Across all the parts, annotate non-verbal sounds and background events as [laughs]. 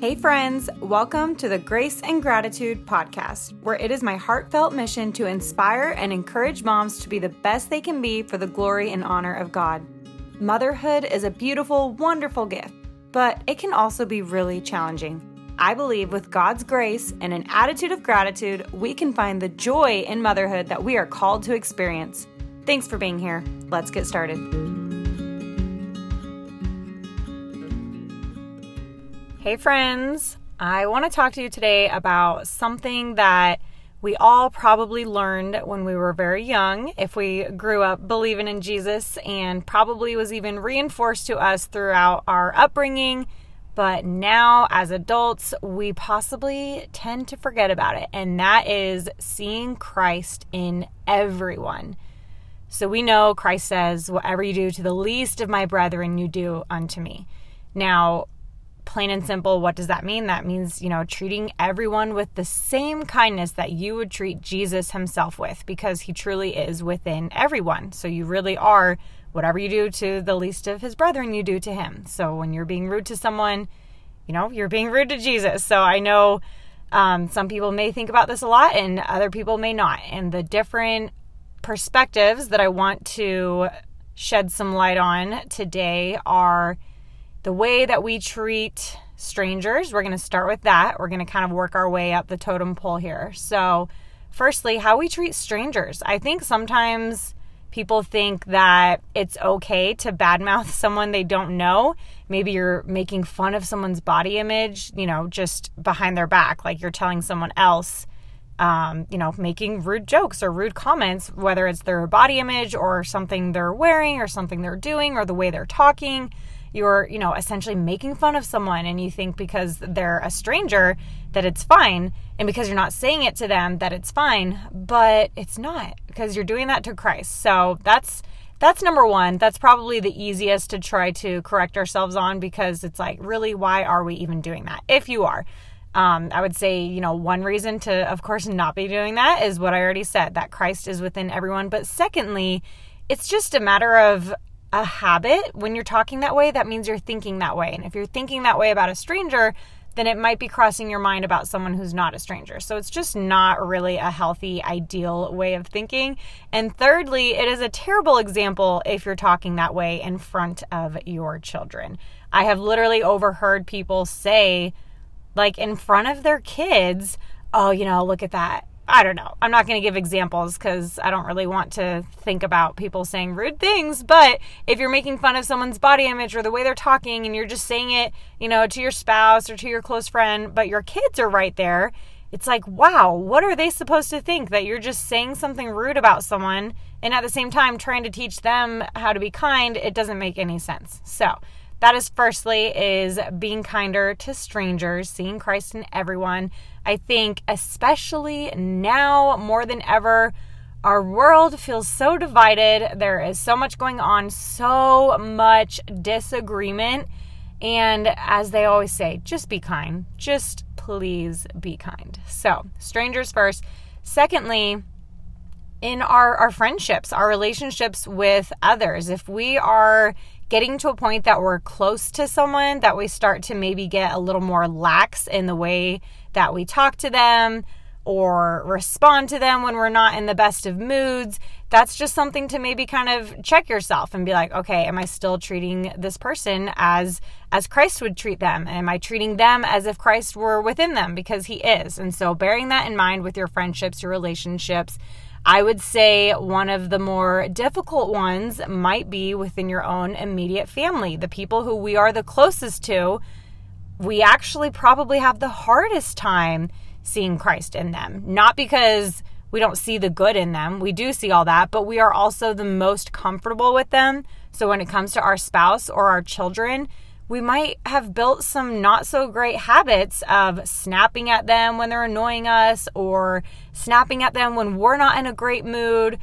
Hey, friends, welcome to the Grace and Gratitude podcast, where it is my heartfelt mission to inspire and encourage moms to be the best they can be for the glory and honor of God. Motherhood is a beautiful, wonderful gift, but it can also be really challenging. I believe with God's grace and an attitude of gratitude, we can find the joy in motherhood that we are called to experience. Thanks for being here. Let's get started. Hey, friends. I want to talk to you today about something that we all probably learned when we were very young, if we grew up believing in Jesus, and probably was even reinforced to us throughout our upbringing. But now, as adults, we possibly tend to forget about it, and that is seeing Christ in everyone. So we know Christ says, Whatever you do to the least of my brethren, you do unto me. Now, plain and simple, what does that mean? That means, you know, treating everyone with the same kindness that you would treat Jesus himself with, because he truly is within everyone. So you really are whatever you do to the least of his brethren, you do to him. So when you're being rude to someone, you know, you're being rude to Jesus. So I know um, some people may think about this a lot and other people may not. And the different perspectives that I want to shed some light on today are the way that we treat strangers. We're going to start with that. We're going to kind of work our way up the totem pole here. So, firstly, how we treat strangers. I think sometimes people think that it's okay to badmouth [laughs] someone they don't know. Maybe you're making fun of someone's body image, you know, just behind their back, like you're telling someone else, um, you know, making rude jokes or rude comments, whether it's their body image or something they're wearing or something they're doing or the way they're talking you're, you know, essentially making fun of someone and you think because they're a stranger that it's fine and because you're not saying it to them that it's fine, but it's not because you're doing that to Christ. So that's that's number 1. That's probably the easiest to try to correct ourselves on because it's like, really why are we even doing that? If you are. Um, I would say, you know, one reason to, of course, not be doing that is what I already said that Christ is within everyone. But secondly, it's just a matter of a habit, when you're talking that way, that means you're thinking that way. And if you're thinking that way about a stranger, then it might be crossing your mind about someone who's not a stranger. So it's just not really a healthy, ideal way of thinking. And thirdly, it is a terrible example if you're talking that way in front of your children. I have literally overheard people say, like in front of their kids, oh, you know, look at that. I don't know. I'm not going to give examples because I don't really want to think about people saying rude things. But if you're making fun of someone's body image or the way they're talking and you're just saying it, you know, to your spouse or to your close friend, but your kids are right there, it's like, wow, what are they supposed to think? That you're just saying something rude about someone and at the same time trying to teach them how to be kind? It doesn't make any sense. So, that is firstly is being kinder to strangers, seeing Christ in everyone. I think especially now more than ever our world feels so divided. There is so much going on, so much disagreement. And as they always say, just be kind. Just please be kind. So, strangers first. Secondly, in our, our friendships, our relationships with others, if we are getting to a point that we're close to someone, that we start to maybe get a little more lax in the way that we talk to them or respond to them when we're not in the best of moods. That's just something to maybe kind of check yourself and be like, okay, am I still treating this person as as Christ would treat them? Am I treating them as if Christ were within them because he is? And so bearing that in mind with your friendships, your relationships, I would say one of the more difficult ones might be within your own immediate family, the people who we are the closest to. We actually probably have the hardest time seeing Christ in them. Not because we don't see the good in them, we do see all that, but we are also the most comfortable with them. So when it comes to our spouse or our children, we might have built some not so great habits of snapping at them when they're annoying us or snapping at them when we're not in a great mood.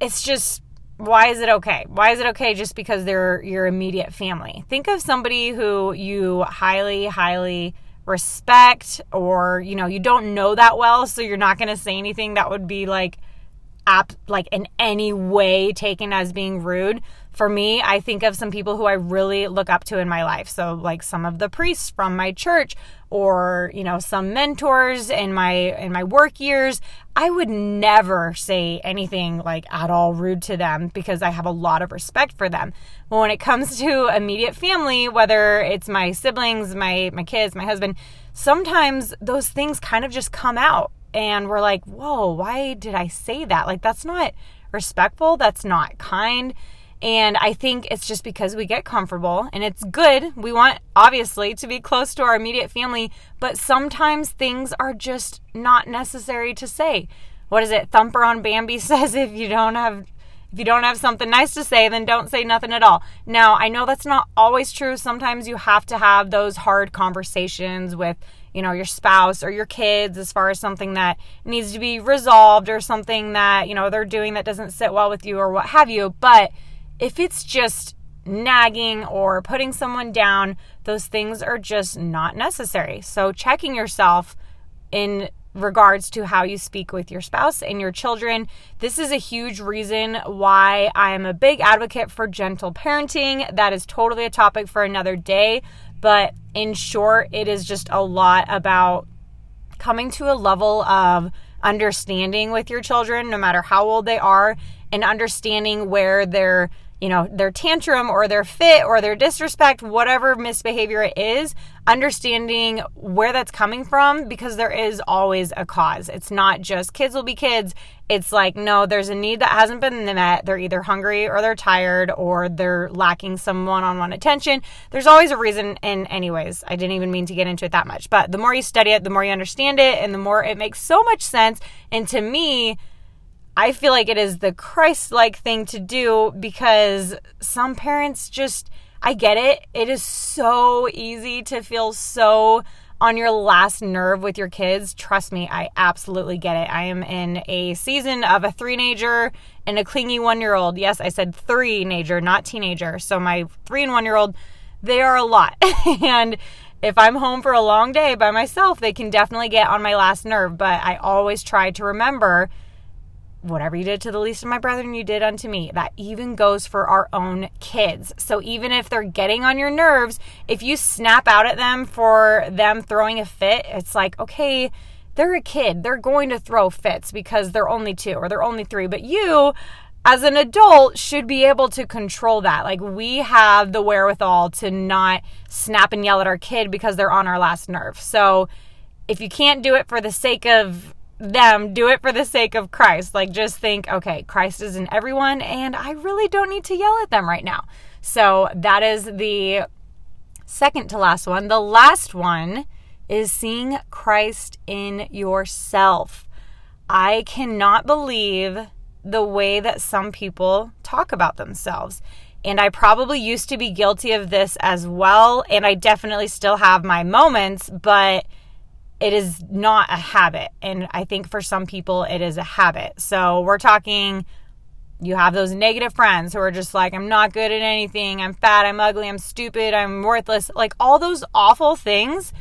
It's just why is it okay? Why is it okay just because they're your immediate family? Think of somebody who you highly, highly respect or, you know, you don't know that well, so you're not going to say anything that would be like app like in any way taken as being rude for me, I think of some people who I really look up to in my life. So, like some of the priests from my church or, you know, some mentors in my in my work years, I would never say anything like at all rude to them because I have a lot of respect for them. But when it comes [laughs] to immediate family, whether it's my siblings, my my kids, my husband, sometimes those things kind of just come out and we're like, "Whoa, why did I say that?" Like that's not respectful, that's not kind and I think it's just because we get comfortable and it's good. We want, obviously, to be close to our immediate family, but sometimes things are just not necessary to say. What is it? Thumper on Bambi [laughs] says if you don't have. If you don't have something nice to say, then don't say nothing at all. Now, I know that's not always true. Sometimes you have to have those hard conversations with, you know, your spouse or your kids as far as something that needs to be resolved or something that, you know, they're doing that doesn't sit well with you or what have you. But if it's just nagging or putting someone down, those things are just not necessary. So, checking yourself in regards to how you speak with your spouse and your children. This is a huge reason why I am a big advocate for gentle parenting. That is totally a topic for another day. But in short, it is just a lot about coming to a level of understanding with your children, no matter how old they are, and understanding where they're you know, their tantrum or their fit or their disrespect, whatever misbehavior it is, understanding where that's coming from because there is always a cause. It's not just kids will be kids. It's like, no, there's a need that hasn't been met. They're either hungry or they're tired or they're lacking some one on one attention. There's always a reason. And, anyways, I didn't even mean to get into it that much. But the more you study it, the more you understand it, and the more it makes so much sense. And to me, I feel like it is the Christ like thing to do because some parents just, I get it. It is so easy to feel so on your last nerve with your kids. Trust me, I absolutely get it. I am in a season of a three-nager and a clingy one year old. Yes, I said three-nager, not teenager. So my three and one year old, they are a lot. [laughs] and if I'm home for a long day by myself, they can definitely get on my last nerve. But I always try to remember whatever you did to the least of my brethren, you did unto me. That even goes for our own kids. So even if they're getting on your nerves, if you snap out at them for them throwing a fit, it's like, okay, they're a kid. They're going to throw fits because they're only two or they're only three. But you, as an adult, should be able to control that. Like we have the wherewithal to not snap and yell at our kid because they're on our last nerve. So if you can't do it for the sake of them do it for the sake of Christ. Like just think, okay, Christ is in everyone and I really don't need to yell at them right now. So that is the second to last one. The last one is seeing Christ in yourself. I cannot believe the way that some people talk about themselves. And I probably used to be guilty of this as well. And I definitely still have my moments, but it is not a habit. And I think for some people, it is a habit. So we're talking, you have those negative friends who are just like, I'm not good at anything. I'm fat. I'm ugly. I'm stupid. I'm worthless. Like all those awful things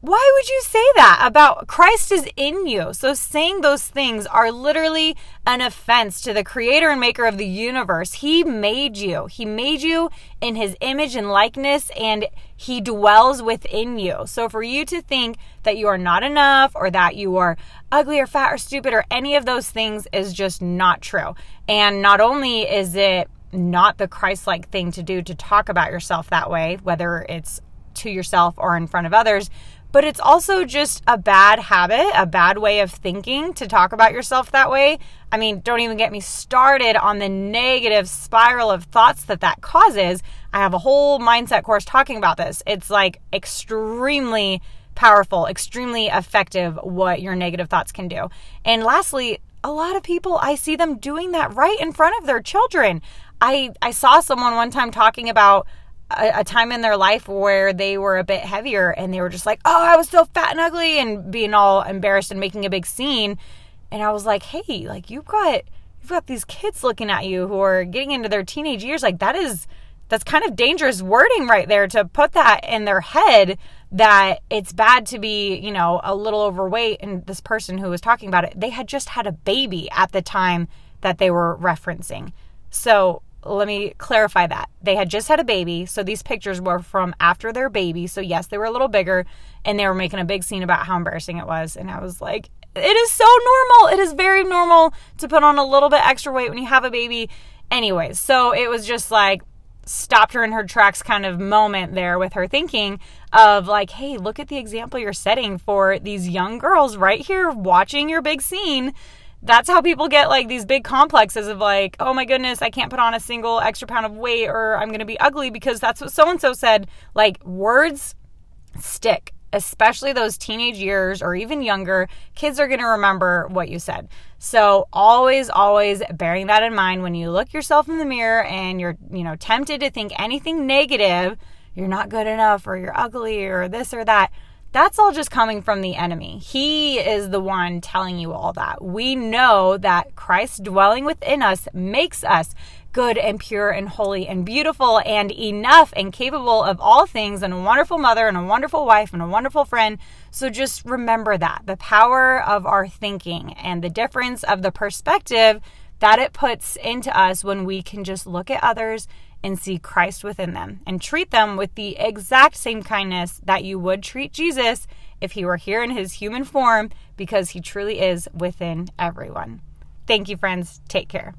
why would you say that about Christ is in you? So saying those things are literally an offense to the creator and maker of the universe. He made you. He made you in his image and likeness and he dwells within you. So for you to think that you are not enough or that you are ugly or fat or stupid or any of those things is just not true. And not only is it not the Christ like thing to do to talk about yourself that way, whether it's to yourself or in front of others, but it's also just a bad habit, a bad way of thinking to talk about yourself that way. I mean, don't even get me started on the negative spiral of thoughts that that causes. I have a whole mindset course talking about this. It's like extremely powerful, extremely effective what your negative thoughts can do. And lastly, a lot of people I see them doing that right in front of their children. I I saw someone one time talking about a, a, time in their life where they were a bit heavier and they were just like, oh, I was so fat and ugly and being all embarrassed and making a big scene. And I was like, hey, like you've got you've got these kids looking at you who are getting into their teenage years. Like that is that's kind of dangerous wording right there to put that in their head that it's bad to be, you know, a little overweight. And this person who was talking about it, they had just had a baby at the time that they were referencing. So let me clarify that. They had just had a baby, so these pictures were from after their baby. So, yes, they were a little bigger and they were making a big scene about how embarrassing it was. And I was like, it is so normal. It is very normal to put on a little bit extra weight when you have a baby. Anyways, so it was just like, stopped her in her tracks kind of moment there with her thinking of like, hey, look at the example you're setting for these young girls right here watching your big scene that's how people get like these big complexes of like, oh my goodness, I can't put on a single extra pound of weight or I'm going to be ugly because that's what so and so said. Like, words stick, especially those teenage years or even younger. Kids are going to remember what you said. So, always, always bearing that in mind when you look yourself in the mirror and you're, you know, tempted to think anything negative, you're not good enough or you're ugly or this or that that's all just coming from the enemy. He is the one telling you all that. We know that Christ dwelling within us makes us good and pure and holy and beautiful and enough and capable of all things and a wonderful mother and a wonderful wife and a wonderful friend. So just remember that the power of our thinking and the difference of the perspective that it puts into us when we can just look at others and see Christ within them and treat them with the exact same kindness that you would treat Jesus if he were here in his human form because he truly is within everyone. Thank you, friends. Take care.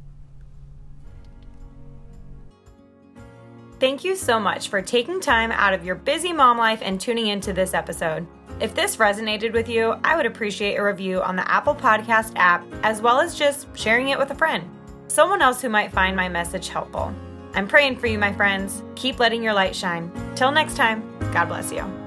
Thank you so much for taking time out of your busy mom life and tuning into this episode. If this resonated with you, I would appreciate a review on the Apple Podcast app, as well as just sharing it with a friend, someone else who might find my message helpful. I'm praying for you, my friends. Keep letting your light shine. Till next time, God bless you.